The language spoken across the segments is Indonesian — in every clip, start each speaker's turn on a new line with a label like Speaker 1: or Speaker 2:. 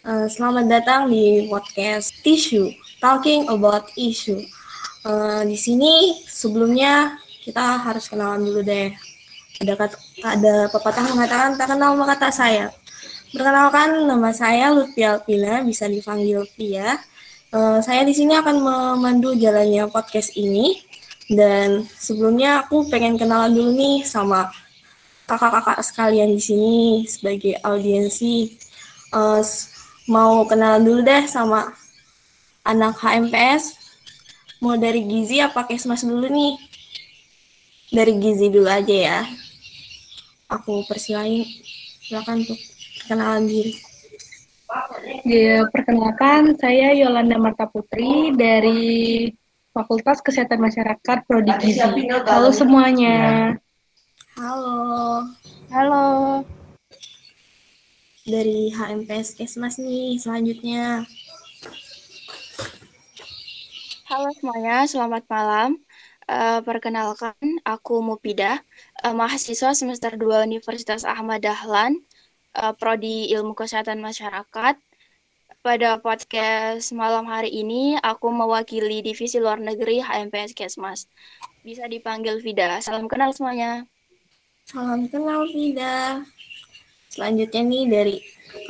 Speaker 1: Uh, selamat datang di podcast Tissue, Talking About Issue. Uh, di sini sebelumnya kita harus kenalan dulu deh. Ada kata, ada pepatah mengatakan tak kenal maka tak sayang. Perkenalkan nama saya Lutfi Alpina, bisa dipanggil Pia. Uh, saya di sini akan memandu jalannya podcast ini. Dan sebelumnya aku pengen kenalan dulu nih sama kakak-kakak sekalian di sini sebagai audiensi. Uh, mau kenalan dulu deh sama anak HMPS. Mau dari Gizi apa Kesmas dulu nih? Dari Gizi dulu aja ya. Aku persilain, silakan untuk kenalan diri.
Speaker 2: Ya, perkenalkan saya Yolanda Marta Putri dari Fakultas Kesehatan Masyarakat Prodi Gizi. Halo semuanya.
Speaker 1: Halo.
Speaker 2: Halo.
Speaker 1: Dari HMPS Kesmas nih selanjutnya.
Speaker 3: Halo semuanya, selamat malam. Uh, perkenalkan, aku Mupida, uh, mahasiswa semester 2 Universitas Ahmad Dahlan, uh, Prodi Ilmu Kesehatan Masyarakat. Pada podcast malam hari ini, aku mewakili Divisi Luar Negeri HMPS Kesmas. Bisa dipanggil Vida. Salam kenal semuanya.
Speaker 1: Salam kenal Vida. Selanjutnya nih dari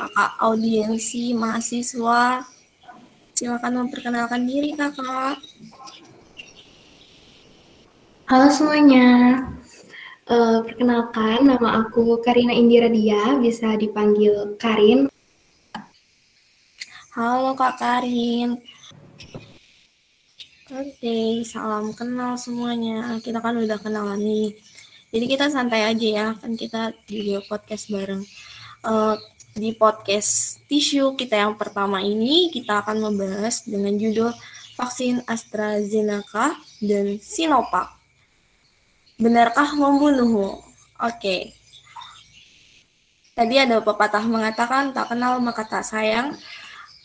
Speaker 1: kakak audiensi mahasiswa. Silakan memperkenalkan diri kakak.
Speaker 4: Halo semuanya. Uh, perkenalkan, nama aku Karina Indira Dia, bisa dipanggil Karin.
Speaker 1: Halo Kak Karin. Oke, salam kenal semuanya. Kita kan udah kenalan nih. Jadi kita santai aja ya, kan kita juga podcast bareng. Uh, di podcast tisu kita yang pertama ini kita akan membahas dengan judul vaksin AstraZeneca dan Sinovac. Benarkah membunuh? Oke. Okay. Tadi ada pepatah mengatakan tak kenal maka tak sayang.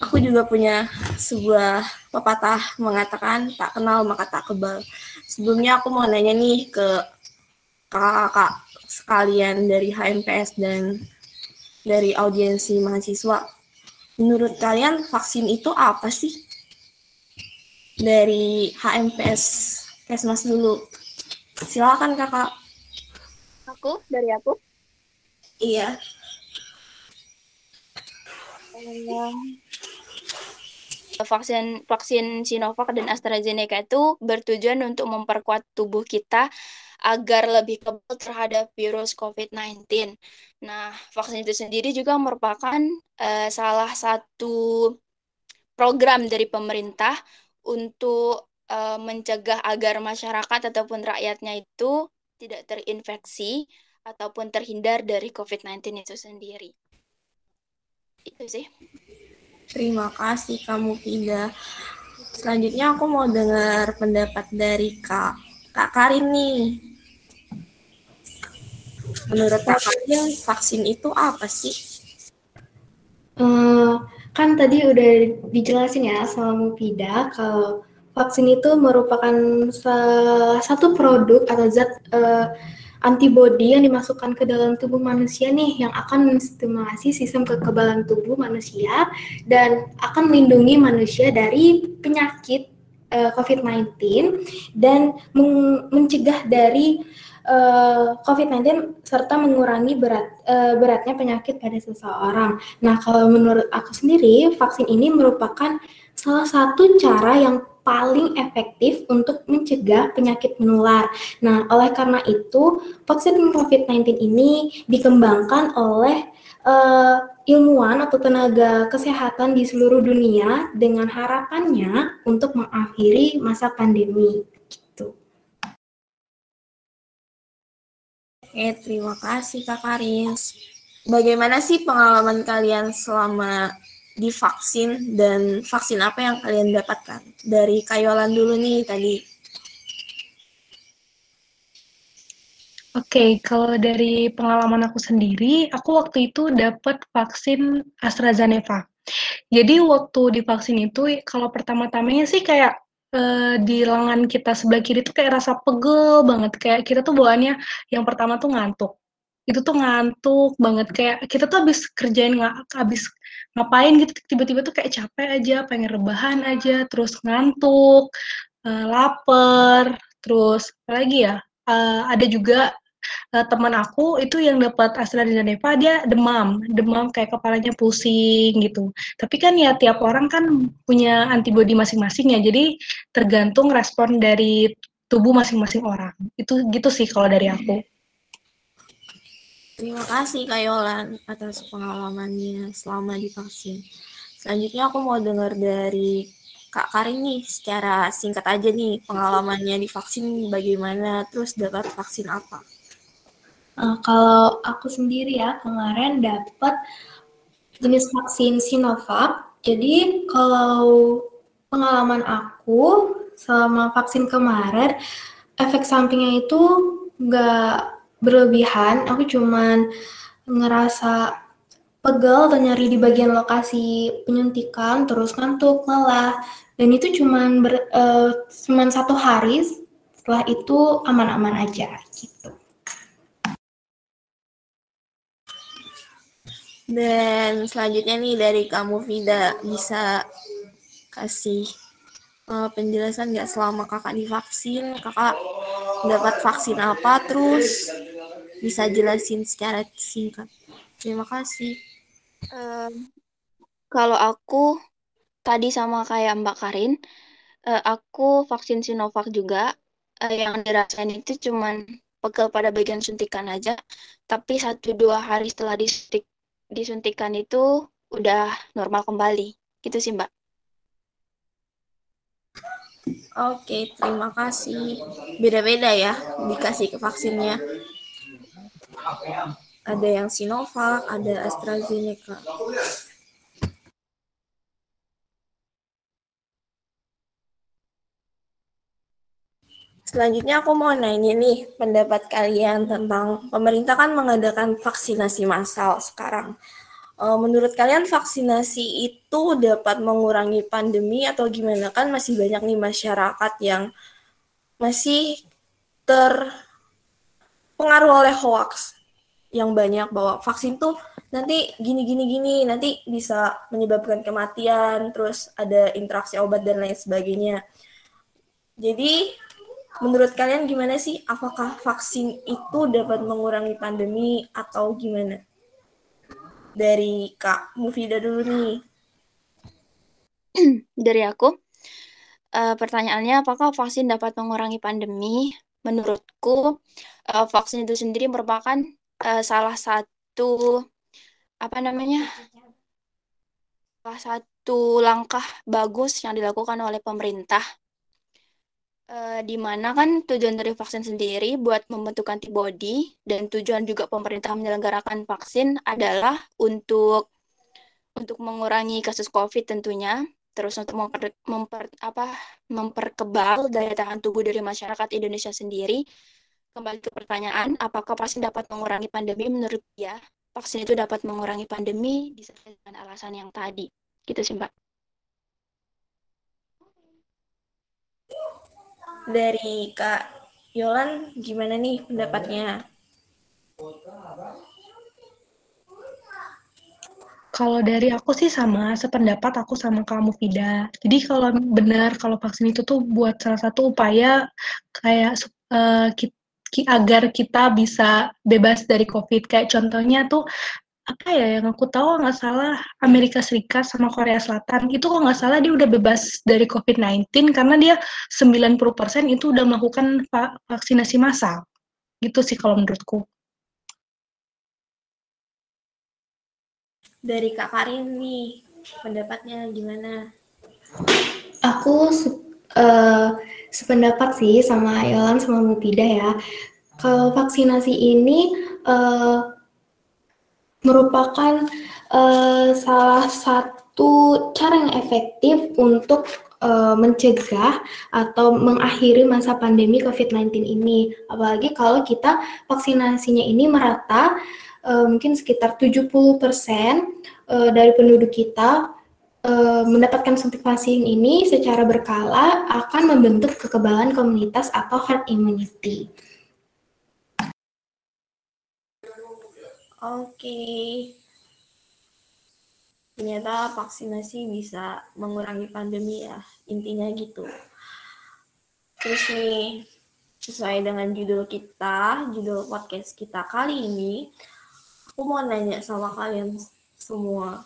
Speaker 1: Aku juga punya sebuah pepatah mengatakan tak kenal maka tak kebal. Sebelumnya aku mau nanya nih ke kakak-kakak sekalian dari HMPS dan dari audiensi mahasiswa. Menurut kalian vaksin itu apa sih? Dari HMPS Kesmas dulu. Silakan kakak.
Speaker 3: Aku dari aku.
Speaker 1: Iya.
Speaker 3: vaksin vaksin Sinovac dan AstraZeneca itu bertujuan untuk memperkuat tubuh kita agar lebih kebal terhadap virus COVID-19. Nah, vaksin itu sendiri juga merupakan uh, salah satu program dari pemerintah untuk uh, mencegah agar masyarakat ataupun rakyatnya itu tidak terinfeksi ataupun terhindar dari COVID-19 itu sendiri. Itu sih.
Speaker 1: Terima kasih kamu Fida. Selanjutnya aku mau dengar pendapat dari Kak Kak Karin nih. Menurut kakaknya vaksin itu apa sih?
Speaker 4: Uh, kan tadi udah dijelasin ya sama Mufida kalau vaksin itu merupakan salah satu produk atau zat uh, antibodi yang dimasukkan ke dalam tubuh manusia nih yang akan menstimulasi sistem kekebalan tubuh manusia dan akan melindungi manusia dari penyakit uh, COVID-19 dan mencegah dari eh, COVID-19 serta mengurangi berat uh, beratnya penyakit pada seseorang. Nah, kalau menurut aku sendiri, vaksin ini merupakan salah satu cara yang paling efektif untuk mencegah penyakit menular. Nah, oleh karena itu, vaksin COVID-19 ini dikembangkan oleh uh, ilmuwan atau tenaga kesehatan di seluruh dunia dengan harapannya untuk mengakhiri masa pandemi.
Speaker 1: Oke, terima kasih Kak Karin. Bagaimana sih pengalaman kalian selama divaksin dan vaksin apa yang kalian dapatkan? Dari Kayolan dulu nih tadi.
Speaker 2: Oke, okay, kalau dari pengalaman aku sendiri, aku waktu itu dapat vaksin AstraZeneca. Jadi waktu divaksin itu, kalau pertama-tamanya sih kayak uh, di lengan kita sebelah kiri tuh kayak rasa pegel banget, kayak kita tuh bawaannya yang pertama tuh ngantuk. itu tuh ngantuk banget kayak kita tuh habis kerjain habis ngapain gitu tiba-tiba tuh kayak capek aja pengen rebahan aja terus ngantuk uh, lapar terus apa lagi ya uh, ada juga uh, teman aku itu yang dapat AstraZeneca dia demam demam kayak kepalanya pusing gitu tapi kan ya tiap orang kan punya antibodi masing-masing ya jadi tergantung respon dari tubuh masing-masing orang itu gitu sih kalau dari aku
Speaker 1: Terima kasih Kak Yolan atas pengalamannya selama divaksin. Selanjutnya aku mau dengar dari Kak Karin nih secara singkat aja nih pengalamannya divaksin bagaimana, terus dapat vaksin apa?
Speaker 4: Uh, kalau aku sendiri ya kemarin dapat jenis vaksin Sinovac. Jadi kalau pengalaman aku selama vaksin kemarin efek sampingnya itu nggak berlebihan, aku cuman ngerasa pegel atau nyari di bagian lokasi penyuntikan, terus ngantuk, lelah, dan itu cuman ber, uh, cuman satu hari. Setelah itu aman-aman aja gitu.
Speaker 1: Dan selanjutnya nih dari kamu Vida bisa kasih uh, penjelasan nggak selama kakak divaksin, kakak dapat vaksin apa, terus bisa jelasin secara singkat. Terima kasih.
Speaker 3: Um, kalau aku tadi sama kayak Mbak Karin, uh, aku vaksin Sinovac juga. Uh, yang dirasain itu cuman pegel pada bagian suntikan aja. Tapi satu dua hari setelah disuntik, disuntikan itu udah normal kembali. Gitu sih Mbak.
Speaker 1: Oke, terima kasih. Beda-beda ya dikasih ke vaksinnya. Ada yang Sinovac, ada AstraZeneca. Selanjutnya aku mau nanya nih pendapat kalian tentang pemerintah kan mengadakan vaksinasi massal sekarang. Eh, menurut kalian vaksinasi itu dapat mengurangi pandemi atau gimana? Kan masih banyak nih masyarakat yang masih terpengaruh oleh hoax yang banyak bahwa vaksin tuh nanti gini gini gini nanti bisa menyebabkan kematian terus ada interaksi obat dan lain sebagainya jadi menurut kalian gimana sih? Apakah vaksin itu dapat mengurangi pandemi atau gimana? Dari kak Mufida dulu nih.
Speaker 3: Dari aku uh, pertanyaannya apakah vaksin dapat mengurangi pandemi? Menurutku uh, vaksin itu sendiri merupakan uh, salah satu apa namanya? Salah satu langkah bagus yang dilakukan oleh pemerintah uh, di mana kan tujuan dari vaksin sendiri buat membentuk antibodi dan tujuan juga pemerintah menyelenggarakan vaksin adalah untuk untuk mengurangi kasus COVID tentunya, terus untuk memper, memper apa memperkebal daya tahan tubuh dari masyarakat Indonesia sendiri kembali ke pertanyaan, apakah vaksin dapat mengurangi pandemi? Menurut dia, vaksin itu dapat mengurangi pandemi disertai dengan alasan yang tadi. Gitu sih, Mbak.
Speaker 1: Dari Kak Yolan, gimana nih pendapatnya?
Speaker 2: Kalau dari aku sih sama, sependapat aku sama kamu Fida. Jadi kalau benar kalau vaksin itu tuh buat salah satu upaya kayak uh, kita agar kita bisa bebas dari COVID. Kayak contohnya tuh apa ya yang aku tahu nggak salah Amerika Serikat sama Korea Selatan itu kok nggak salah dia udah bebas dari COVID-19 karena dia 90% itu udah melakukan vaksinasi massal. Gitu sih kalau menurutku.
Speaker 1: Dari Kak Karin nih, pendapatnya gimana?
Speaker 4: Aku uh, sependapat sih sama Yolan sama Mupida ya. Kalau vaksinasi ini uh, merupakan uh, salah satu cara yang efektif untuk uh, mencegah atau mengakhiri masa pandemi COVID-19 ini. Apalagi kalau kita vaksinasinya ini merata, uh, mungkin sekitar 70% uh, dari penduduk kita mendapatkan suntik vaksin ini secara berkala akan membentuk kekebalan komunitas atau herd immunity.
Speaker 1: Oke. Ternyata vaksinasi bisa mengurangi pandemi ya, intinya gitu. Terus nih, sesuai dengan judul kita, judul podcast kita kali ini, aku mau nanya sama kalian semua.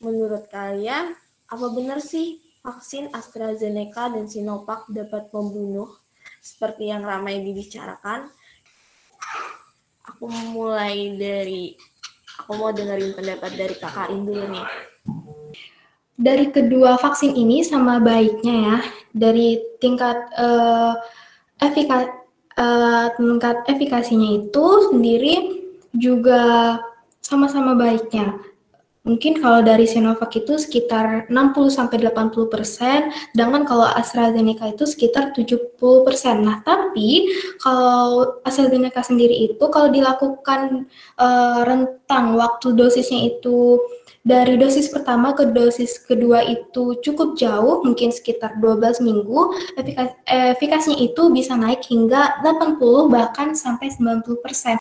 Speaker 1: Menurut kalian, apa benar sih vaksin AstraZeneca dan Sinovac dapat membunuh seperti yang ramai dibicarakan? Aku mulai dari Aku mau dengerin pendapat dari Kak Karin dulu nih.
Speaker 4: Dari kedua vaksin ini sama baiknya ya, dari tingkat uh, efika, uh, tingkat efikasinya itu sendiri juga sama-sama baiknya. Mungkin kalau dari Sinovac itu sekitar 60 sampai 80 persen, sedangkan kalau AstraZeneca itu sekitar 70 persen. Nah, tapi kalau AstraZeneca sendiri itu kalau dilakukan uh, rentang waktu dosisnya itu dari dosis pertama ke dosis kedua itu cukup jauh, mungkin sekitar 12 minggu, efikas, efikasinya itu bisa naik hingga 80 bahkan sampai 90 persen.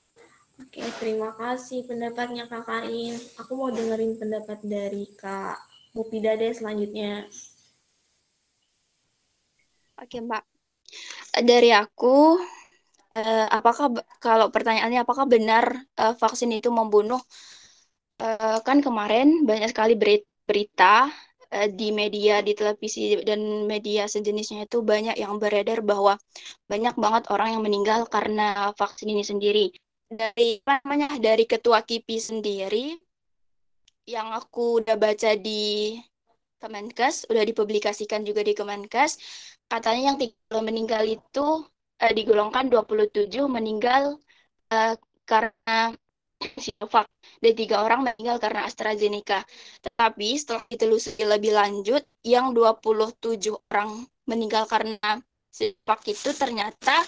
Speaker 1: Oke, terima kasih pendapatnya Kak Karin. Aku mau dengerin pendapat dari Kak Mupida deh selanjutnya.
Speaker 3: Oke, Mbak. Dari aku, eh, apakah kalau pertanyaannya apakah benar eh, vaksin itu membunuh? Eh, kan kemarin banyak sekali berita eh, di media, di televisi dan media sejenisnya itu banyak yang beredar bahwa banyak banget orang yang meninggal karena vaksin ini sendiri dari apa namanya dari ketua KIPI sendiri yang aku udah baca di Kemenkes, udah dipublikasikan juga di Kemenkes, katanya yang tiga meninggal itu eh, digolongkan 27 meninggal eh, karena Sinovac dan tiga orang meninggal karena AstraZeneca. Tetapi setelah ditelusuri lebih lanjut, yang 27 orang meninggal karena Sinovac itu ternyata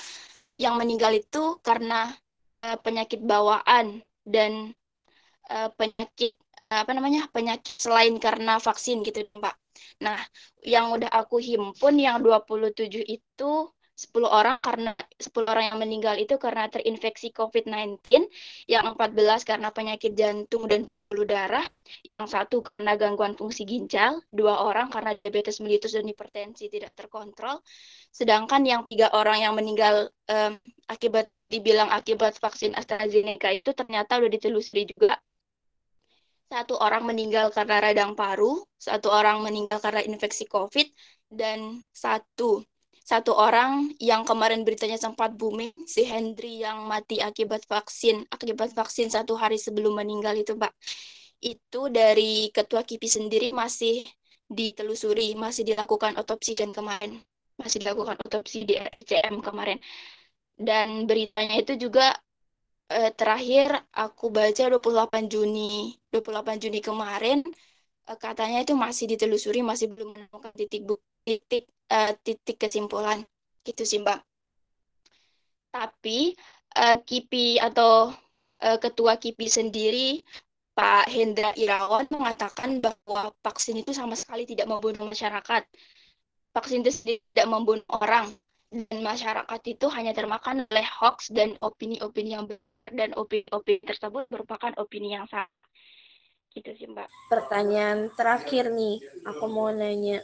Speaker 3: yang meninggal itu karena uh, penyakit bawaan dan uh, penyakit apa namanya penyakit selain karena vaksin gitu Pak. Nah, yang udah aku himpun yang 27 itu 10 orang karena 10 orang yang meninggal itu karena terinfeksi COVID-19, yang 14 karena penyakit jantung dan pembuluh darah, yang satu karena gangguan fungsi ginjal, dua orang karena diabetes mellitus dan hipertensi tidak terkontrol, sedangkan yang tiga orang yang meninggal um, akibat dibilang akibat vaksin AstraZeneca itu ternyata udah ditelusuri juga satu orang meninggal karena radang paru, satu orang meninggal karena infeksi COVID, dan satu satu orang yang kemarin beritanya sempat booming, si Hendry yang mati akibat vaksin, akibat vaksin satu hari sebelum meninggal itu, Mbak. Itu dari Ketua KIPI sendiri masih ditelusuri, masih dilakukan otopsi dan kemarin masih dilakukan otopsi di RCM kemarin. Dan beritanya itu juga eh, terakhir aku baca 28 Juni, 28 Juni kemarin eh, katanya itu masih ditelusuri, masih belum menemukan titik titik uh, titik kesimpulan. Gitu sih mbak. Tapi uh, KIPI atau uh, ketua KIPI sendiri Pak Hendra Irawan mengatakan bahwa vaksin itu sama sekali tidak membunuh masyarakat. Vaksin itu tidak membunuh orang dan masyarakat itu hanya termakan oleh hoax dan opini-opini yang benar dan opini-opini tersebut merupakan opini yang salah gitu sih mbak.
Speaker 1: Pertanyaan terakhir nih aku mau nanya.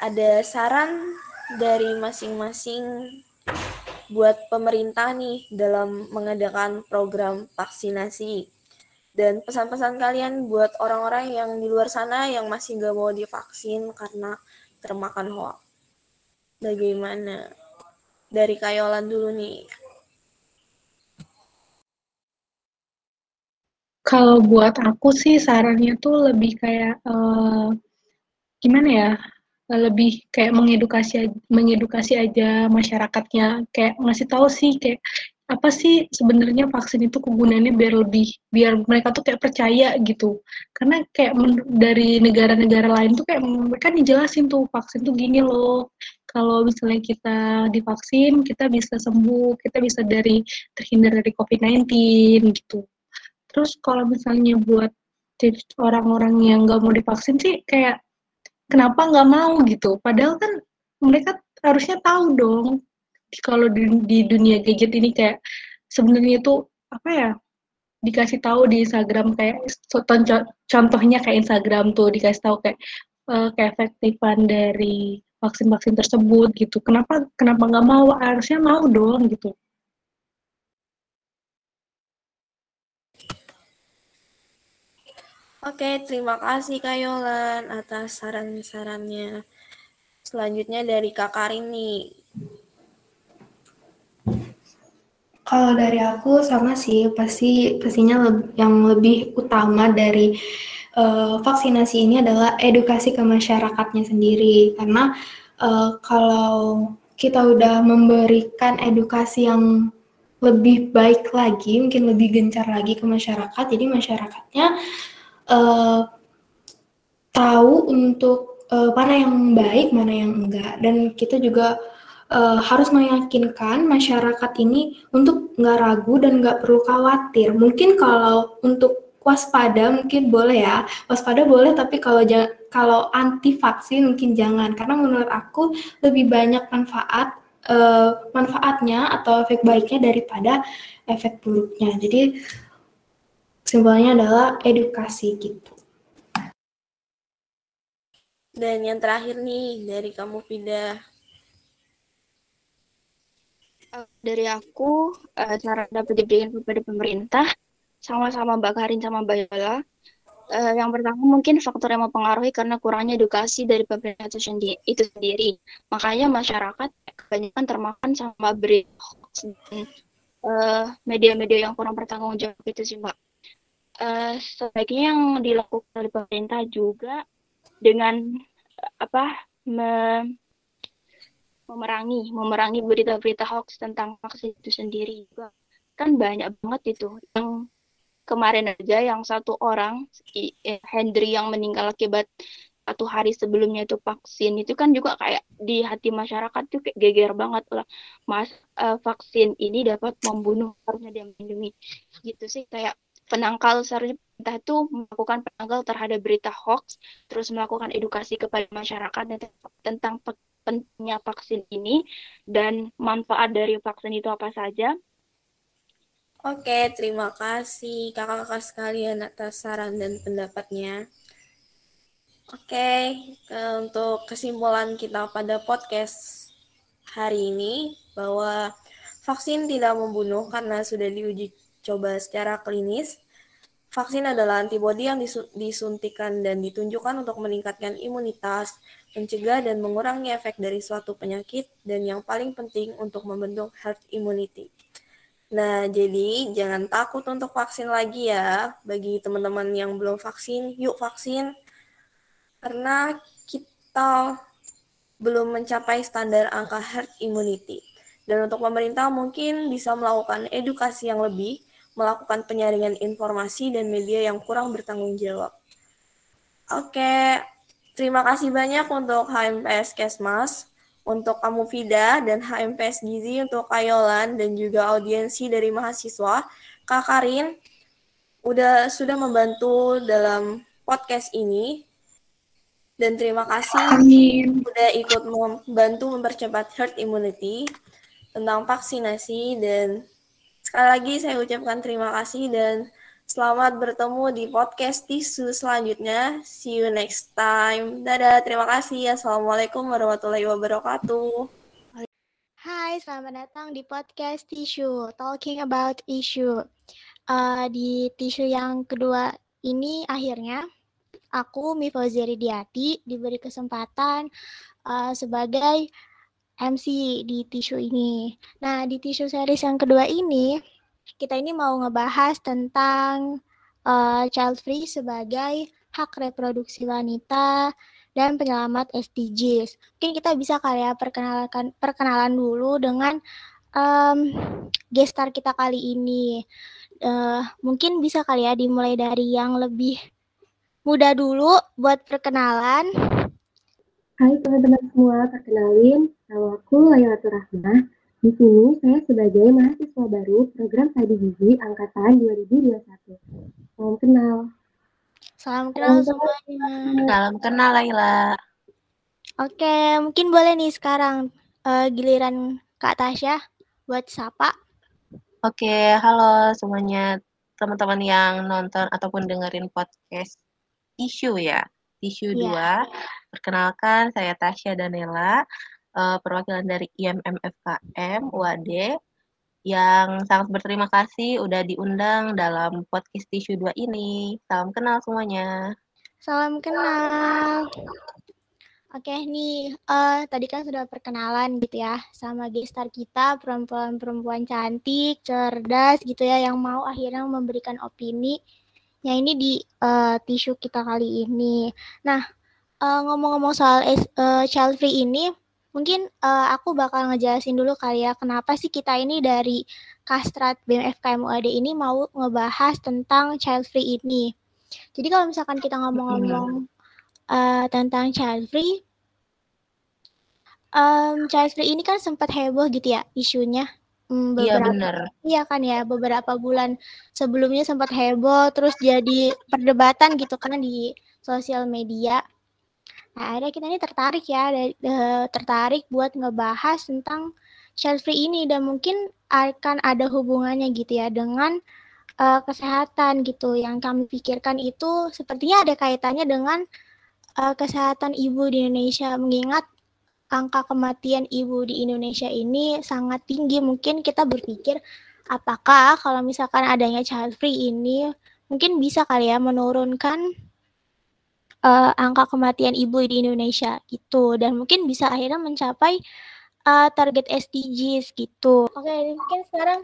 Speaker 1: Ada saran dari masing-masing buat pemerintah nih dalam mengadakan program vaksinasi? Dan pesan-pesan kalian buat orang-orang yang di luar sana yang masih nggak mau divaksin karena termakan hoax. Bagaimana? Dari Kayolan dulu nih.
Speaker 2: Kalau buat aku sih sarannya tuh lebih kayak uh, gimana ya? lebih kayak mengedukasi mengedukasi aja masyarakatnya kayak ngasih tahu sih kayak apa sih sebenarnya vaksin itu kegunaannya biar lebih biar mereka tuh kayak percaya gitu. Karena kayak dari negara-negara lain tuh kayak mereka dijelasin tuh vaksin tuh gini loh. Kalau misalnya kita divaksin kita bisa sembuh kita bisa dari terhindar dari COVID-19 gitu. Terus kalau misalnya buat orang-orang yang nggak mau divaksin sih kayak kenapa nggak mau gitu? Padahal kan mereka harusnya tahu dong kalau di, di dunia gadget ini kayak sebenarnya itu apa ya dikasih tahu di Instagram kayak contohnya kayak Instagram tuh dikasih tahu kayak uh, keefektifan dari vaksin-vaksin tersebut gitu. Kenapa kenapa nggak mau? Harusnya mau dong gitu.
Speaker 1: Oke, terima kasih Kak Yolan atas saran-sarannya. Selanjutnya dari Kak Karin nih.
Speaker 4: Kalau dari aku sama sih, pasti pastinya yang lebih utama dari uh, vaksinasi ini adalah edukasi ke masyarakatnya sendiri. Karena uh, kalau kita udah memberikan edukasi yang lebih baik lagi, mungkin lebih gencar lagi ke masyarakat, jadi masyarakatnya uh, tahu untuk uh, mana yang baik, mana yang enggak, dan kita juga uh, harus meyakinkan masyarakat ini untuk nggak ragu dan nggak perlu khawatir. Mungkin kalau untuk waspada mungkin boleh ya, waspada boleh tapi kalau kalau anti vaksin mungkin jangan karena menurut aku lebih banyak manfaat uh, manfaatnya atau efek baiknya daripada efek buruknya. Jadi simpelnya adalah edukasi gitu.
Speaker 1: Dan yang terakhir nih dari kamu Fida,
Speaker 3: Uh, dari aku, uh, cara dapat diberikan kepada pemerintah, sama-sama Mbak Karin sama Mbak Yola. Uh, yang pertama mungkin faktor yang mempengaruhi karena kurangnya edukasi dari pemerintah itu sendiri. Itu sendiri. Makanya masyarakat kebanyakan termakan sama berita media-media uh, yang kurang bertanggung jawab itu sih Mbak. Uh, sebaiknya yang dilakukan oleh pemerintah juga dengan apa me memerangi memerangi berita-berita hoax tentang vaksin itu sendiri. Juga kan banyak banget itu. Yang kemarin aja yang satu orang eh, Hendry yang meninggal akibat satu hari sebelumnya itu vaksin itu kan juga kayak di hati masyarakat tuh kayak geger banget lah. Mas uh, vaksin ini dapat membunuh harusnya dia melindungi. Gitu sih kayak penangkal seharusnya pemerintah itu melakukan penangkal terhadap berita hoax terus melakukan edukasi kepada masyarakat tentang pentingnya vaksin ini dan manfaat dari vaksin itu apa saja.
Speaker 1: Oke, terima kasih kakak-kakak sekalian atas saran dan pendapatnya. Oke, untuk kesimpulan kita pada podcast hari ini bahwa vaksin tidak membunuh karena sudah diuji coba secara klinis. Vaksin adalah antibodi yang disuntikan dan ditunjukkan untuk meningkatkan imunitas, mencegah dan mengurangi efek dari suatu penyakit, dan yang paling penting untuk membentuk herd immunity. Nah, jadi jangan takut untuk vaksin lagi ya. Bagi teman-teman yang belum vaksin, yuk vaksin. Karena kita belum mencapai standar angka herd immunity. Dan untuk pemerintah mungkin bisa melakukan edukasi yang lebih, melakukan penyaringan informasi dan media yang kurang bertanggung jawab. Oke, Terima kasih banyak untuk HMPS Kesmas, untuk kamu Vida, dan HMPS Gizi untuk Kayolan, dan juga audiensi dari mahasiswa. Kak Karin, udah sudah membantu dalam podcast ini. Dan terima kasih Amin. udah ikut membantu mempercepat herd immunity tentang vaksinasi. Dan sekali lagi saya ucapkan terima kasih dan Selamat bertemu di podcast Tisu selanjutnya. See you next time. Dadah, terima kasih. Assalamualaikum warahmatullahi wabarakatuh.
Speaker 5: Hai, selamat datang di podcast Tisu, talking about issue. Uh, di tisu yang kedua ini akhirnya aku Mifauzi Diati diberi kesempatan uh, sebagai MC di tisu ini. Nah, di tisu series yang kedua ini kita ini mau ngebahas tentang uh, child free sebagai hak reproduksi wanita dan penyelamat SDGs. Mungkin kita bisa kali ya perkenalkan perkenalan dulu dengan um, gestar kita kali ini. Uh, mungkin bisa kali ya dimulai dari yang lebih muda dulu buat perkenalan.
Speaker 6: Hai teman-teman semua, perkenalin, nama aku Laylatul Rahmah. Di sini saya sebagai mahasiswa baru program Studi Gizi angkatan 2021. Salam kenal.
Speaker 5: Salam kenal semuanya.
Speaker 7: Salam kenal Laila.
Speaker 5: Oke, mungkin boleh nih sekarang uh, giliran Kak Tasya buat sapa.
Speaker 7: Oke, halo semuanya teman-teman yang nonton ataupun dengerin podcast Tisu ya. Tisu
Speaker 5: Iya.
Speaker 7: 2. Perkenalkan saya Tasya Danela, uh, perwakilan dari IMM FKM UAD yang sangat berterima kasih udah diundang dalam podcast Tisu 2 ini. Salam kenal semuanya.
Speaker 5: Salam kenal. Oke nih, uh, tadi kan sudah perkenalan gitu ya sama gestar kita perempuan-perempuan cantik, cerdas gitu ya yang mau akhirnya memberikan opini. Ya ini di uh, tisu kita kali ini. Nah, ngomong-ngomong uh, soal uh, child ini, mungkin uh, aku bakal ngejelasin dulu kali ya kenapa sih kita ini dari Kastrat BMFKMUAD ini mau ngebahas tentang child free ini. Jadi kalau misalkan kita ngomong-ngomong uh, tentang child free. Um, child free ini kan sempat heboh gitu ya isunya.
Speaker 7: Hmm, iya benar.
Speaker 5: Iya kan ya beberapa bulan sebelumnya sempat heboh terus jadi perdebatan gitu kan di sosial media. Nah akhirnya kita ini tertarik ya tertarik buat ngebahas tentang child free ini dan mungkin akan ada hubungannya gitu ya dengan uh, kesehatan gitu yang kami pikirkan itu sepertinya ada kaitannya dengan uh, kesehatan ibu di Indonesia mengingat angka kematian ibu di Indonesia ini sangat tinggi. Mungkin kita berpikir apakah kalau misalkan adanya child free ini mungkin bisa kali ya menurunkan uh, angka kematian ibu di Indonesia gitu dan mungkin bisa akhirnya mencapai uh, target SDGs gitu. Oke, mungkin sekarang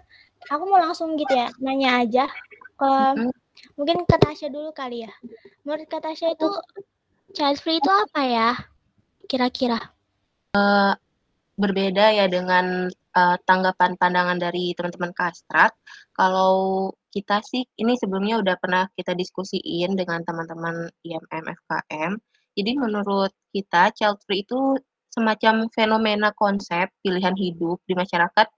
Speaker 5: aku mau langsung gitu ya nanya aja ke mungkin ke Tasya dulu kali ya. Menurut Kak Tasya itu child free itu apa ya? Kira-kira?
Speaker 7: Uh, berbeda ya dengan uh, tanggapan pandangan dari teman-teman kastrat. Kalau kita sih ini sebelumnya udah pernah kita diskusiin dengan teman-teman IMM FKM. Jadi menurut kita child free itu semacam fenomena konsep pilihan hidup di masyarakat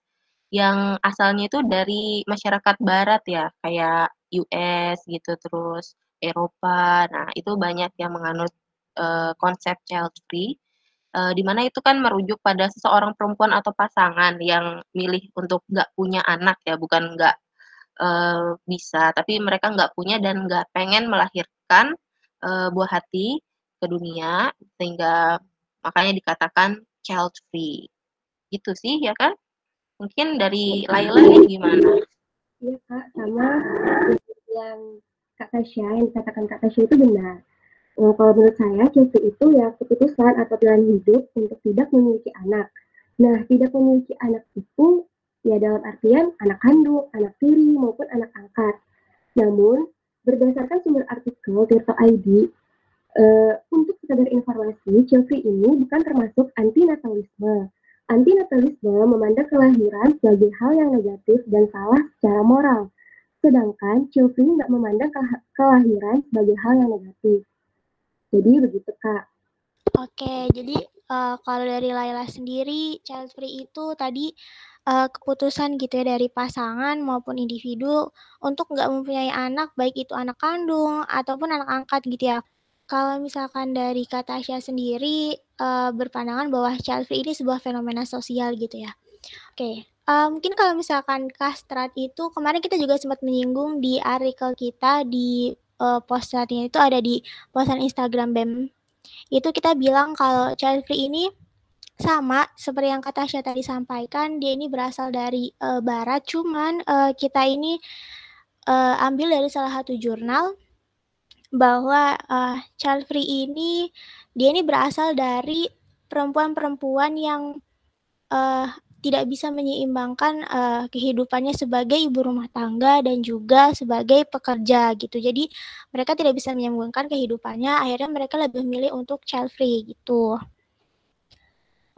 Speaker 7: yang asalnya itu dari masyarakat barat ya, kayak US gitu, terus Eropa. Nah, itu banyak yang menganut uh, konsep child free, uh, di mana itu kan merujuk pada seseorang perempuan atau pasangan yang milih untuk nggak punya anak ya, bukan nggak uh, bisa, tapi mereka nggak punya dan nggak pengen melahirkan uh, buah hati ke dunia, sehingga makanya dikatakan child free. Gitu sih, ya kan? Mungkin dari Laila nih gimana?
Speaker 6: Iya Kak, sama yang Kak Tasya, yang dikatakan Kak Tasya itu benar. Eh, kalau menurut saya, cuti itu ya keputusan atau pilihan hidup untuk tidak memiliki anak. Nah, tidak memiliki anak itu ya dalam artian anak kandung, anak tiri, maupun anak angkat. Namun, berdasarkan sumber artikel Tirta ID, uh, untuk sekadar informasi, Chelsea ini bukan termasuk antinatalisme. Antinatalisme memandang kelahiran sebagai hal yang negatif dan salah secara moral. Sedangkan Chelsea nggak memandang kelahiran sebagai hal yang negatif. Jadi begitu Kak.
Speaker 5: Oke, jadi uh, kalau dari Laila sendiri, child free itu tadi uh, keputusan gitu ya dari pasangan maupun individu untuk nggak mempunyai anak, baik itu anak kandung ataupun anak angkat gitu ya. Kalau misalkan dari Kak Tasya sendiri uh, berpandangan bahwa child free ini sebuah fenomena sosial gitu ya. Oke, uh, mungkin kalau misalkan kastrat itu kemarin kita juga sempat menyinggung di artikel kita di uh, posternya itu ada di postan Instagram BEM. Itu kita bilang kalau child free ini sama seperti yang kata Tasya tadi sampaikan, dia ini berasal dari uh, barat, cuman uh, kita ini uh, ambil dari salah satu jurnal bahwa uh, child free ini dia ini berasal dari perempuan-perempuan yang uh, tidak bisa menyeimbangkan uh, kehidupannya sebagai ibu rumah tangga dan juga sebagai pekerja gitu. Jadi mereka tidak bisa menyambungkan kehidupannya, akhirnya mereka lebih memilih untuk child free gitu.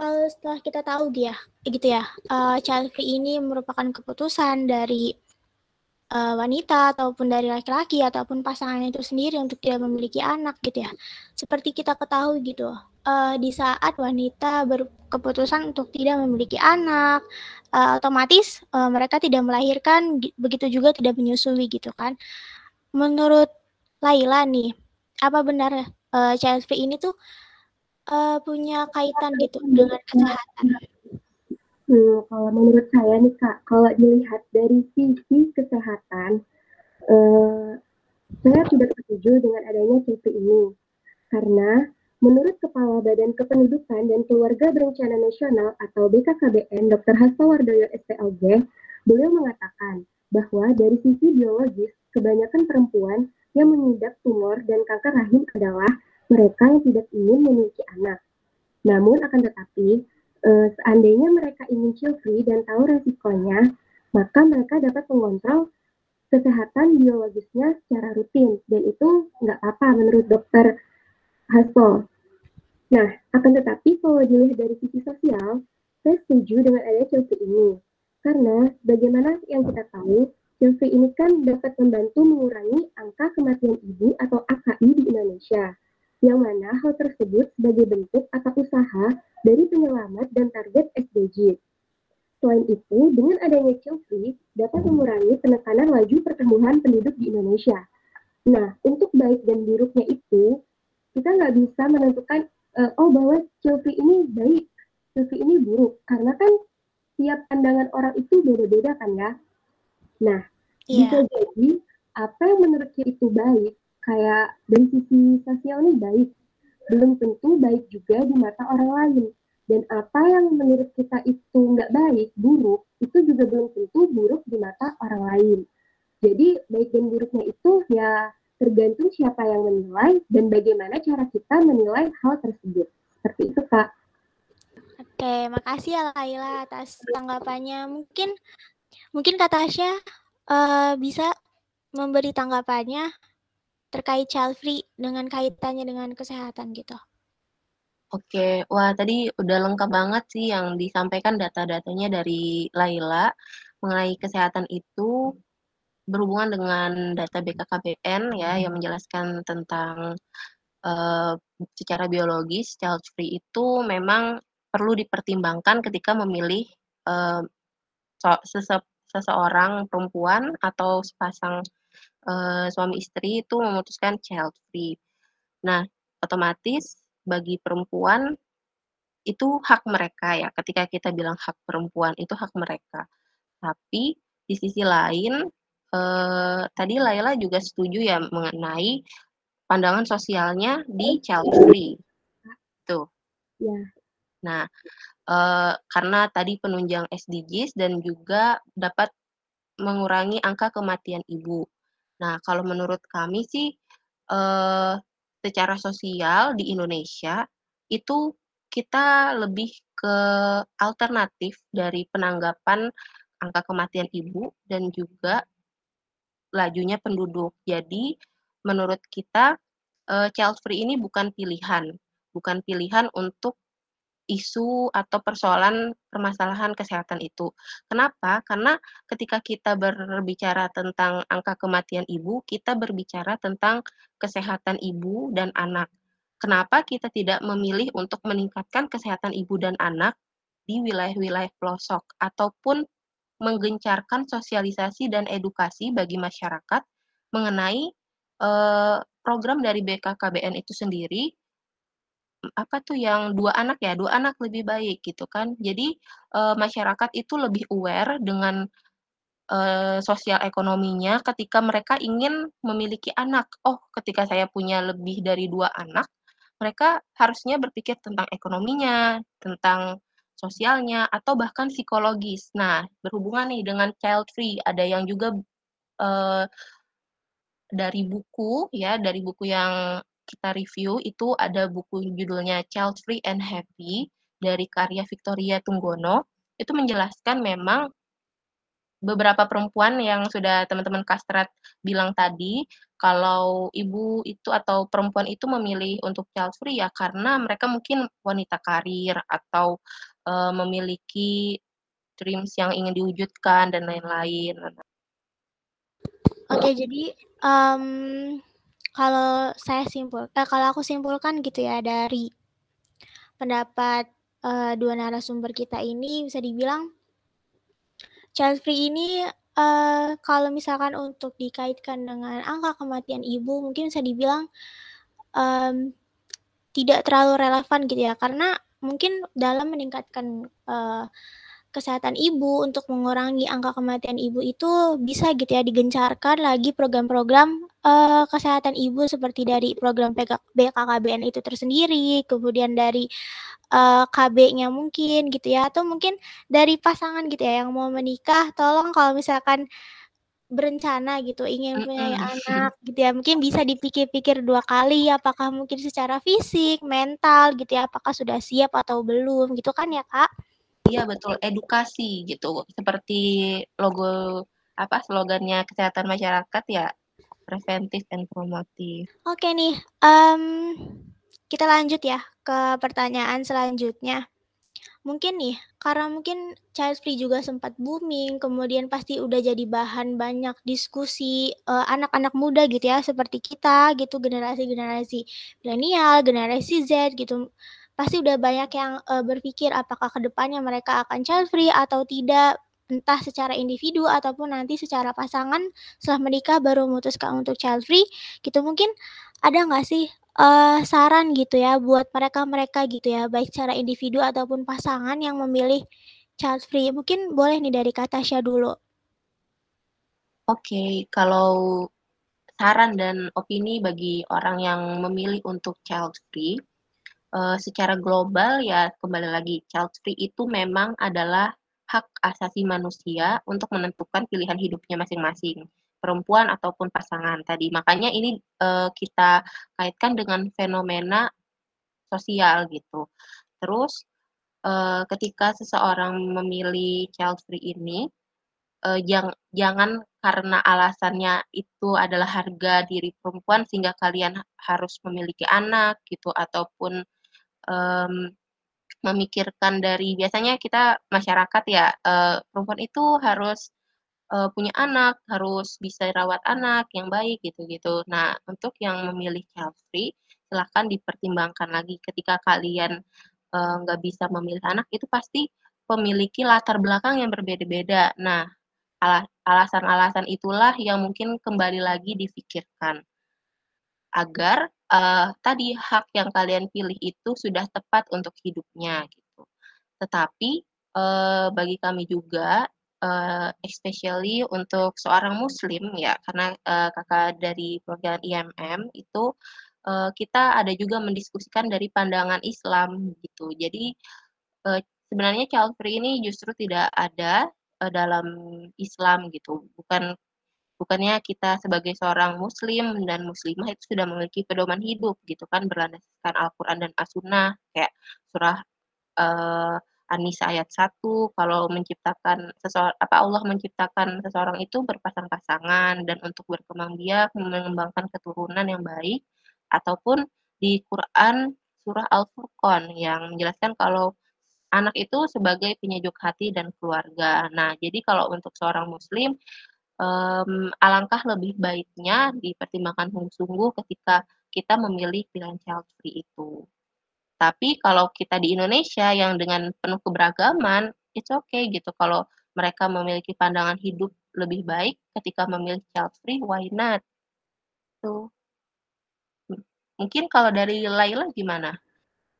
Speaker 5: Uh, setelah kita tahu dia, gitu ya, uh, child free ini merupakan keputusan dari uh, wanita ataupun dari laki-laki ataupun pasangan itu sendiri untuk tidak memiliki anak gitu ya. Seperti kita ketahui gitu, uh, di saat wanita berkeputusan untuk tidak memiliki anak, uh, otomatis uh, mereka tidak melahirkan, begitu juga tidak menyusui gitu kan. Menurut Laila nih, apa benar uh, child free ini tuh uh, punya kaitan gitu dengan kesehatan?
Speaker 6: Hmm, kalau menurut saya nih Kak, kalau dilihat dari sisi kesehatan, eh, saya tidak setuju dengan adanya CV ini. Karena menurut Kepala Badan Kependudukan dan Keluarga Berencana Nasional atau BKKBN, Dr. Hasto Wardoyo SPLG, beliau mengatakan bahwa dari sisi biologis, kebanyakan perempuan yang mengidap tumor dan kanker rahim adalah mereka yang tidak ingin memiliki anak. Namun akan tetapi, uh, seandainya mereka ingin chill free dan tahu resikonya, maka mereka dapat mengontrol kesehatan biologisnya secara rutin dan itu nggak apa menurut dokter Hasto. Nah, akan tetapi kalau dilihat dari sisi sosial, saya setuju dengan adanya chill free ini. Karena bagaimana yang kita tahu, chill free ini kan dapat membantu mengurangi angka kematian ibu atau AKI di Indonesia yang mana hal tersebut sebagai bentuk atau usaha dari penyelamat dan target SDGs. Selain itu, dengan adanya free dapat mengurangi penekanan laju pertumbuhan penduduk di Indonesia. Nah, untuk baik dan buruknya itu, kita nggak bisa menentukan, uh, oh bahwa free ini baik, free ini buruk, karena kan tiap pandangan orang itu beda-beda kan ya. Nah, yeah. bisa jadi apa yang menurut kita itu baik, kayak dari sisi sosial nih baik, belum tentu baik juga di mata orang lain. Dan apa yang menurut kita itu nggak baik, buruk, itu juga belum tentu buruk di mata orang lain. Jadi baik dan buruknya itu ya tergantung siapa yang menilai dan bagaimana cara kita menilai hal tersebut. Seperti itu, Kak.
Speaker 5: Oke, makasih ya Laila atas tanggapannya. Mungkin mungkin Kak Tasya uh, bisa memberi tanggapannya terkait child free dengan kaitannya dengan kesehatan gitu.
Speaker 7: Oke, wah tadi udah lengkap banget sih yang disampaikan data-datanya dari Laila mengenai kesehatan itu berhubungan dengan data BKKBN ya yang menjelaskan tentang uh, secara biologis child free itu memang perlu dipertimbangkan ketika memilih uh, sese seseorang perempuan atau sepasang uh, suami istri itu memutuskan child free. Nah, otomatis bagi perempuan itu hak mereka ya. Ketika kita bilang hak perempuan itu hak mereka. Tapi di sisi lain eh, tadi Laila juga setuju ya mengenai pandangan sosialnya di child free. Tuh. Ya. Nah, eh, karena tadi penunjang SDGs dan juga dapat mengurangi angka kematian ibu. Nah, kalau menurut kami sih eh, secara sosial di Indonesia itu kita lebih ke alternatif dari penanggapan angka kematian ibu dan juga lajunya penduduk. Jadi menurut kita uh, child free ini bukan pilihan, bukan pilihan untuk isu atau persoalan permasalahan kesehatan itu. Kenapa? Karena ketika kita berbicara tentang angka kematian ibu, kita berbicara tentang kesehatan ibu dan anak. Kenapa kita tidak memilih untuk meningkatkan kesehatan ibu dan anak di wilayah-wilayah pelosok ataupun menggencarkan sosialisasi dan edukasi bagi masyarakat mengenai eh, program dari BKKBN itu sendiri apa tuh yang dua anak ya, dua anak lebih baik gitu kan. Jadi, uh, masyarakat itu lebih aware dengan, uh, sosial ekonominya ketika mereka ingin memiliki anak. Oh, ketika saya punya lebih dari dua anak, mereka harusnya berpikir tentang ekonominya, tentang sosialnya, atau bahkan psikologis. Nah, berhubungan nih dengan child free, ada yang juga, uh, dari buku ya, dari buku yang kita review itu ada buku judulnya Child Free and Happy dari karya Victoria Tunggono. Itu menjelaskan memang beberapa perempuan yang sudah teman-teman kastrat bilang tadi, kalau ibu itu atau perempuan itu memilih untuk child free ya karena mereka mungkin wanita karir atau uh, memiliki dreams yang ingin diwujudkan dan lain-lain.
Speaker 5: Oke, jadi um, kalau saya simpul eh, kalau aku simpulkan gitu ya dari pendapat, uh, dua narasumber kita ini bisa dibilang child free ini, uh, kalau misalkan untuk dikaitkan dengan angka kematian ibu mungkin bisa dibilang, um, tidak terlalu relevan gitu ya. Karena mungkin dalam meningkatkan, uh, kesehatan ibu, untuk mengurangi angka kematian ibu itu bisa gitu ya digencarkan lagi program-program uh, kesehatan ibu seperti dari program BKKBN itu tersendiri, kemudian dari uh, KB-nya mungkin gitu ya, atau mungkin dari pasangan gitu ya yang mau menikah, tolong kalau misalkan berencana gitu ingin punya anak gitu ya mungkin bisa dipikir-pikir dua kali apakah mungkin secara fisik mental gitu ya apakah sudah siap atau belum gitu kan ya kak
Speaker 7: iya betul. Edukasi gitu. Seperti logo apa slogannya kesehatan masyarakat ya preventif and promotif.
Speaker 5: Oke nih um, kita lanjut ya ke pertanyaan selanjutnya. Mungkin nih, karena mungkin child free juga sempat booming, kemudian pasti udah jadi bahan banyak diskusi anak anak-anak muda gitu ya, seperti kita gitu, generasi-generasi milenial, generasi Z gitu. Pasti udah banyak yang uh, berpikir apakah ke depannya mereka akan child free atau tidak, entah secara individu ataupun nanti secara pasangan setelah menikah baru memutuskan untuk child free gitu. Mungkin ada nggak sih uh, saran gitu ya buat mereka-mereka gitu ya, baik secara individu ataupun pasangan yang memilih child free. Mungkin boleh nih dari Kak Tasya dulu.
Speaker 7: Oke, kalau saran dan opini bagi orang yang memilih untuk child free, uh, secara global ya kembali lagi child free itu memang adalah hak asasi manusia untuk menentukan pilihan hidupnya masing-masing perempuan ataupun pasangan tadi. Makanya ini uh, kita kaitkan dengan fenomena sosial gitu. Terus uh, ketika seseorang memilih child free ini uh, jang, jangan karena alasannya itu adalah harga diri perempuan sehingga kalian harus memiliki anak gitu ataupun um, memikirkan dari biasanya kita masyarakat ya uh, perempuan itu harus uh, punya anak, harus bisa rawat anak yang baik gitu-gitu. Nah, untuk yang memilih child free, silahkan dipertimbangkan lagi ketika kalian uh, nggak bisa memilih anak itu pasti memiliki latar belakang yang berbeda-beda. Nah, alasan-alasan itulah yang mungkin kembali lagi difikirkan agar uh, tadi hak yang kalian pilih itu sudah tepat untuk hidupnya gitu. Tetapi uh, bagi kami juga uh, especially untuk seorang muslim ya, karena, uh, Kakak dari program IMM itu, uh, kita ada juga mendiskusikan dari pandangan Islam gitu. Jadi, uh, sebenarnya child free ini justru tidak ada, dalam Islam gitu, bukan bukannya kita sebagai seorang muslim dan muslimah itu sudah memiliki pedoman hidup gitu kan berlandaskan Al-Qur'an dan As-Sunnah kayak surah, uh, An-Nisa ayat 1 kalau menciptakan seseorang apa Allah menciptakan seseorang itu berpasang-pasangan dan untuk berkembang biak mengembangkan keturunan yang baik ataupun di Quran surah Al-Furqan yang menjelaskan kalau anak itu sebagai penyejuk hati dan keluarga. Nah, jadi kalau untuk seorang muslim um, alangkah lebih baiknya dipertimbangkan sungguh-sungguh ketika kita memilih pilihan child free itu. Tapi kalau kita di Indonesia yang dengan penuh keberagaman, it's okay gitu kalau mereka memiliki pandangan hidup lebih baik ketika memilih child free, why not? Tuh. Mungkin kalau dari Laila gimana?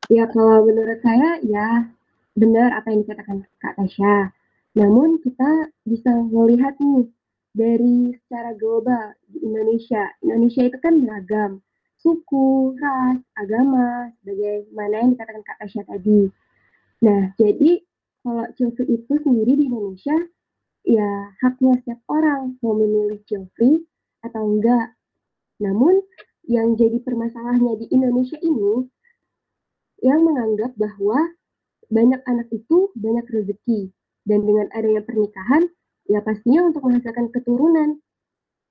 Speaker 6: Ya kalau menurut saya ya benar apa yang dikatakan Kak Tasya. Namun kita bisa melihat nih dari secara global di Indonesia. Indonesia itu kan beragam suku, ras, agama, sebagaimana yang dikatakan Kak Tasya tadi. Nah, jadi kalau children itu sendiri di Indonesia, ya haknya setiap orang mau memilih children atau enggak. Namun, yang jadi permasalahannya di Indonesia ini, yang menganggap bahwa banyak anak itu banyak rezeki. Dan dengan adanya pernikahan, ya pastinya untuk menghasilkan keturunan.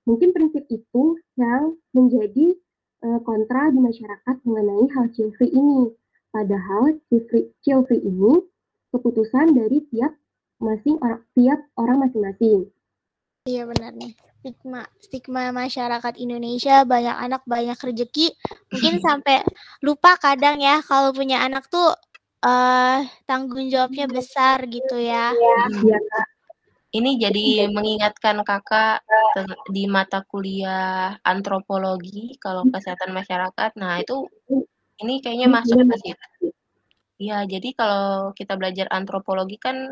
Speaker 6: Mungkin prinsip itu yang menjadi uh, kontra di masyarakat mengenai hal chill free ini. Padahal free ini keputusan dari tiap masing orang tiap orang masing-masing.
Speaker 5: Iya benar nih. Stigma stigma masyarakat Indonesia banyak anak banyak rezeki. Mungkin sampai lupa kadang ya kalau punya anak tuh uh, tanggung jawabnya besar gitu ya. Iya,
Speaker 7: iya ini jadi mengingatkan Kakak di mata kuliah antropologi kalau kesehatan masyarakat. Nah, itu ini kayaknya masuk ke situ. Iya, jadi kalau kita belajar antropologi kan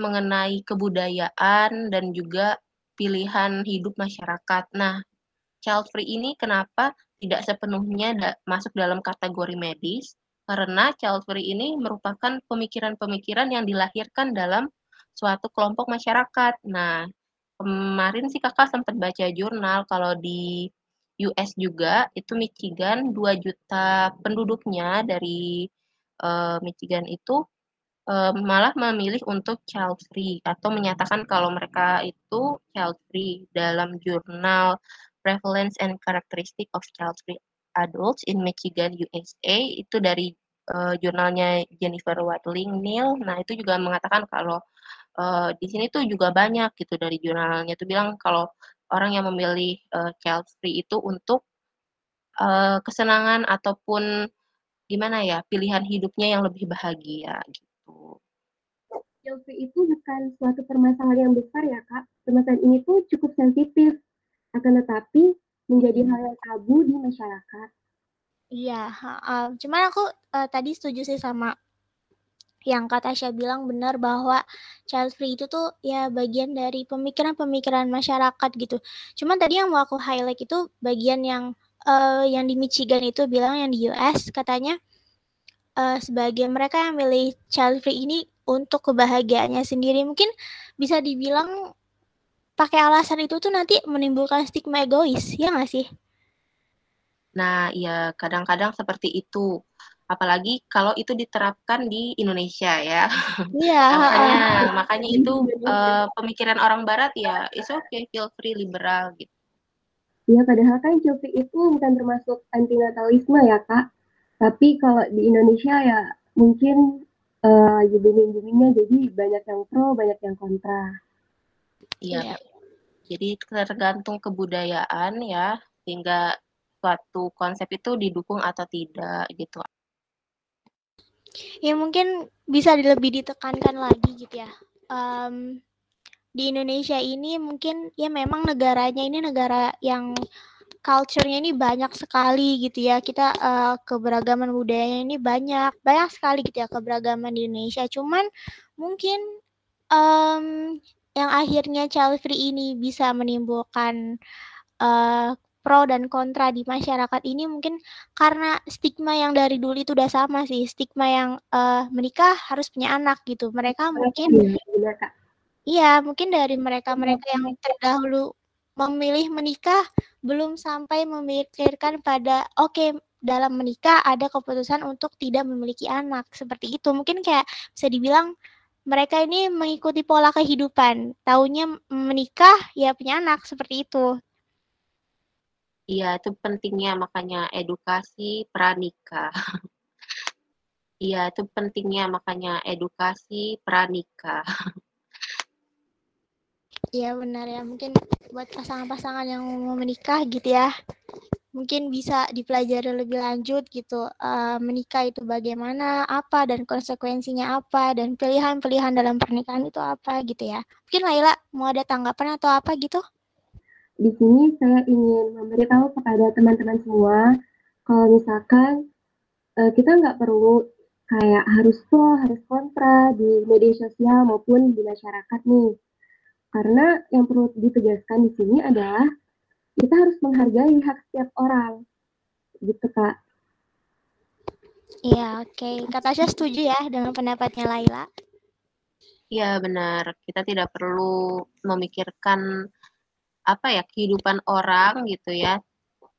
Speaker 7: mengenai kebudayaan dan juga pilihan hidup masyarakat. Nah, child free ini kenapa tidak sepenuhnya da masuk dalam kategori medis? Karena child free ini merupakan pemikiran-pemikiran yang dilahirkan dalam suatu kelompok masyarakat. Nah, kemarin sih Kakak sempat baca jurnal kalau di US juga itu Michigan 2 juta penduduknya dari uh, Michigan itu uh, malah memilih untuk child free atau menyatakan kalau mereka itu child free dalam jurnal Prevalence and Characteristic of Child Free Adults in Michigan, USA itu dari uh, jurnalnya Jennifer Watling Neal. Nah itu juga mengatakan kalau uh, di sini tuh juga banyak gitu dari jurnalnya tuh bilang kalau orang yang memilih uh, child free itu untuk uh, kesenangan ataupun gimana ya pilihan hidupnya yang lebih bahagia gitu.
Speaker 6: Child free itu bukan suatu permasalahan yang besar ya kak. Permasalahan ini tuh cukup sensitif akan tetapi menjadi hal yang tabu di masyarakat.
Speaker 5: Iya, uh, cuman aku uh, tadi setuju sih sama yang kata Tasya bilang benar bahwa child free itu tuh ya bagian dari pemikiran-pemikiran masyarakat gitu. Cuman tadi yang mau aku highlight itu bagian yang uh, yang di Michigan itu bilang yang di US katanya uh, sebagian mereka yang milih child free ini untuk kebahagiaannya sendiri mungkin bisa dibilang pakai alasan itu tuh nanti menimbulkan stigma egois, ya nggak sih?
Speaker 7: Nah, ya kadang-kadang seperti itu. Apalagi kalau itu diterapkan di Indonesia ya.
Speaker 5: Iya.
Speaker 7: makanya, makanya itu uh, pemikiran orang Barat ya, it's okay, feel free, liberal gitu.
Speaker 6: Ya, padahal kan Cofi itu bukan termasuk antinatalisme ya, Kak. Tapi kalau di Indonesia ya mungkin uh, lagi booming-boomingnya jadi banyak yang pro, banyak yang kontra.
Speaker 7: Iya. iya. Jadi tergantung kebudayaan ya, sehingga suatu konsep itu didukung atau tidak gitu.
Speaker 5: Ya mungkin bisa lebih ditekankan lagi gitu ya. Um, di Indonesia ini mungkin ya memang negaranya ini negara yang culture-nya ini banyak sekali gitu ya. Kita uh, keberagaman budayanya ini banyak, banyak sekali gitu ya keberagaman di Indonesia. Cuman mungkin um, yang akhirnya child free ini bisa menimbulkan uh, pro dan kontra di masyarakat ini mungkin karena stigma yang dari dulu itu udah sama sih. Stigma yang uh, menikah harus punya anak gitu. Mereka mungkin iya mungkin dari mereka mereka yang terdahulu memilih menikah belum sampai memikirkan pada oke okay, dalam menikah ada keputusan untuk tidak memiliki anak. Seperti itu. Mungkin kayak bisa dibilang mereka ini mengikuti pola kehidupan. Taunya menikah, ya punya anak. Seperti itu.
Speaker 7: Iya, itu pentingnya makanya edukasi pranikah. Iya, itu pentingnya makanya edukasi pranikah.
Speaker 5: Iya benar ya, mungkin buat pasangan-pasangan yang mau menikah gitu ya mungkin bisa dipelajari lebih lanjut gitu uh, menikah itu bagaimana apa dan konsekuensinya apa dan pilihan-pilihan dalam pernikahan itu apa gitu ya mungkin Laila mau ada tanggapan atau apa gitu
Speaker 6: di sini saya ingin memberitahu kepada teman-teman semua kalau misalkan uh, kita nggak perlu kayak harus pro harus kontra di media sosial maupun di masyarakat nih karena yang perlu ditegaskan di sini adalah kita harus menghargai hak setiap orang gitu kak
Speaker 5: Iya, oke. Okay. Kak Tasya setuju ya dengan pendapatnya Laila?
Speaker 7: Iya, benar. Kita tidak perlu memikirkan apa ya kehidupan orang gitu ya.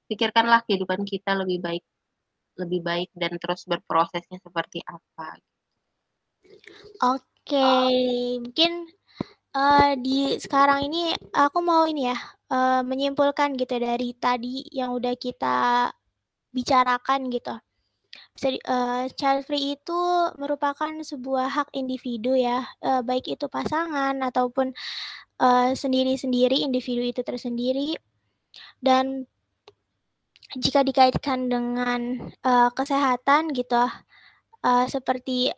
Speaker 7: Pikirkanlah kehidupan kita lebih baik, lebih baik dan terus berprosesnya seperti apa.
Speaker 5: Oke, okay. mungkin uh, di sekarang ini aku mau ini ya uh, menyimpulkan gitu dari tadi yang udah kita bicarakan gitu. Bisa uh, child free itu merupakan sebuah hak individu ya, uh, baik itu pasangan ataupun uh, sendiri-sendiri individu itu tersendiri. Dan jika dikaitkan dengan uh, kesehatan gitu, uh, seperti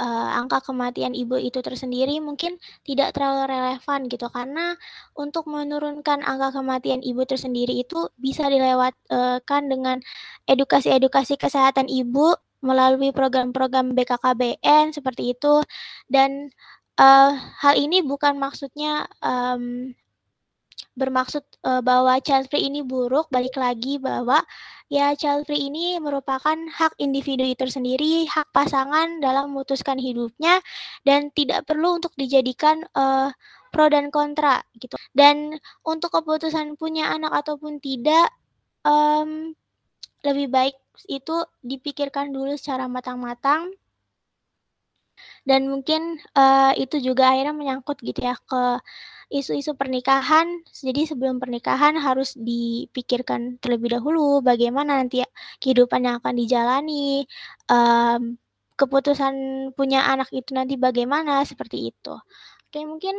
Speaker 5: uh, angka kematian ibu itu tersendiri mungkin tidak terlalu relevan gitu karena untuk menurunkan angka kematian ibu tersendiri itu bisa dilewatkan dengan edukasi-edukasi kesehatan ibu melalui program-program BKKBN seperti itu dan uh, hal ini bukan maksudnya um, bermaksud uh, bahwa child free ini buruk, balik lagi bahwa ya child free ini merupakan hak individu itu sendiri, hak pasangan dalam memutuskan hidupnya dan tidak perlu untuk dijadikan uh, pro dan kontra gitu. Dan untuk keputusan punya anak ataupun tidak um, lebih baik itu dipikirkan dulu secara matang-matang dan mungkin uh, itu juga akhirnya menyangkut gitu ya ke isu-isu pernikahan. Jadi sebelum pernikahan harus dipikirkan terlebih dahulu bagaimana nanti kehidupan yang akan dijalani, um, keputusan punya anak itu nanti bagaimana seperti itu. Oke mungkin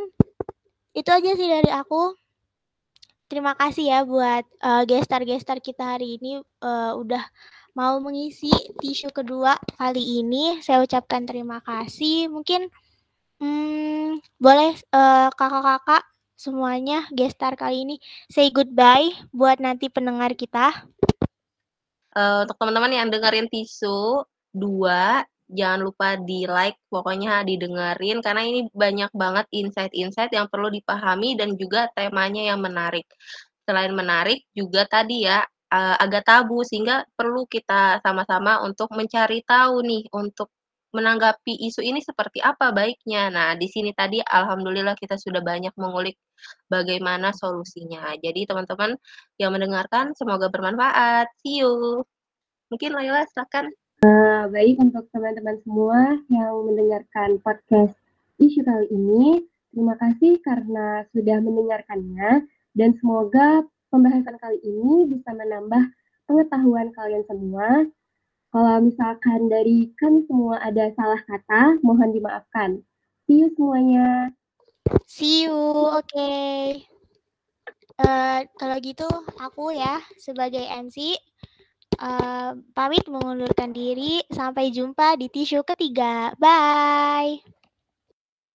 Speaker 5: itu aja sih dari aku. Terima kasih ya buat uh, gestar-gestar kita hari ini uh, udah mau mengisi tisu kedua kali ini. Saya ucapkan terima kasih. Mungkin hmm, boleh kakak kakak-kakak semuanya gestar kali ini say goodbye buat nanti pendengar kita.
Speaker 7: Uh, untuk teman-teman yang dengerin tisu dua jangan lupa di like pokoknya didengerin karena ini banyak banget insight-insight yang perlu dipahami dan juga temanya yang menarik selain menarik juga tadi ya uh, agak tabu sehingga perlu kita sama-sama untuk mencari tahu nih untuk menanggapi isu ini seperti apa baiknya. Nah, di sini tadi alhamdulillah kita sudah banyak mengulik bagaimana solusinya. Jadi teman-teman yang mendengarkan semoga bermanfaat. See you. Mungkin Laila silakan.
Speaker 6: Uh, baik untuk teman-teman semua yang mendengarkan podcast isu kali ini, terima kasih karena sudah mendengarkannya dan semoga pembahasan kali ini bisa menambah pengetahuan kalian semua. Kalau misalkan dari kami semua ada salah kata, mohon dimaafkan. See you semuanya.
Speaker 5: See you, oke. Okay. Uh, eh, kalau gitu aku ya sebagai MC uh, pamit mengundurkan diri. Sampai jumpa di tisu ketiga. Bye.